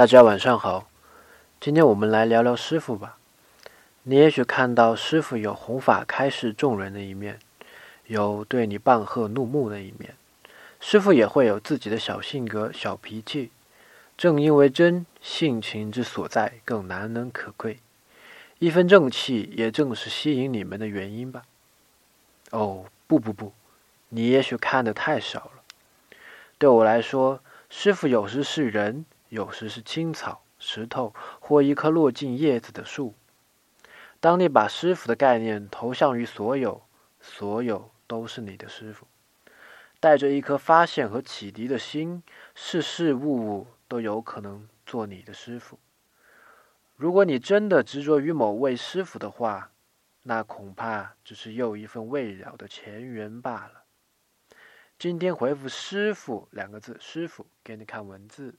大家晚上好，今天我们来聊聊师傅吧。你也许看到师傅有弘法开示众人的一面，有对你棒喝怒目的一面。师傅也会有自己的小性格、小脾气。正因为真性情之所在，更难能可贵。一分正气，也正是吸引你们的原因吧。哦，不不不，你也许看的太少了。对我来说，师傅有时是人。有时是青草、石头或一棵落尽叶子的树。当你把师傅的概念投向于所有，所有都是你的师傅。带着一颗发现和启迪的心，事事物物都有可能做你的师傅。如果你真的执着于某位师傅的话，那恐怕只是又一份未了的前缘罢了。今天回复“师傅”两个字，师傅给你看文字。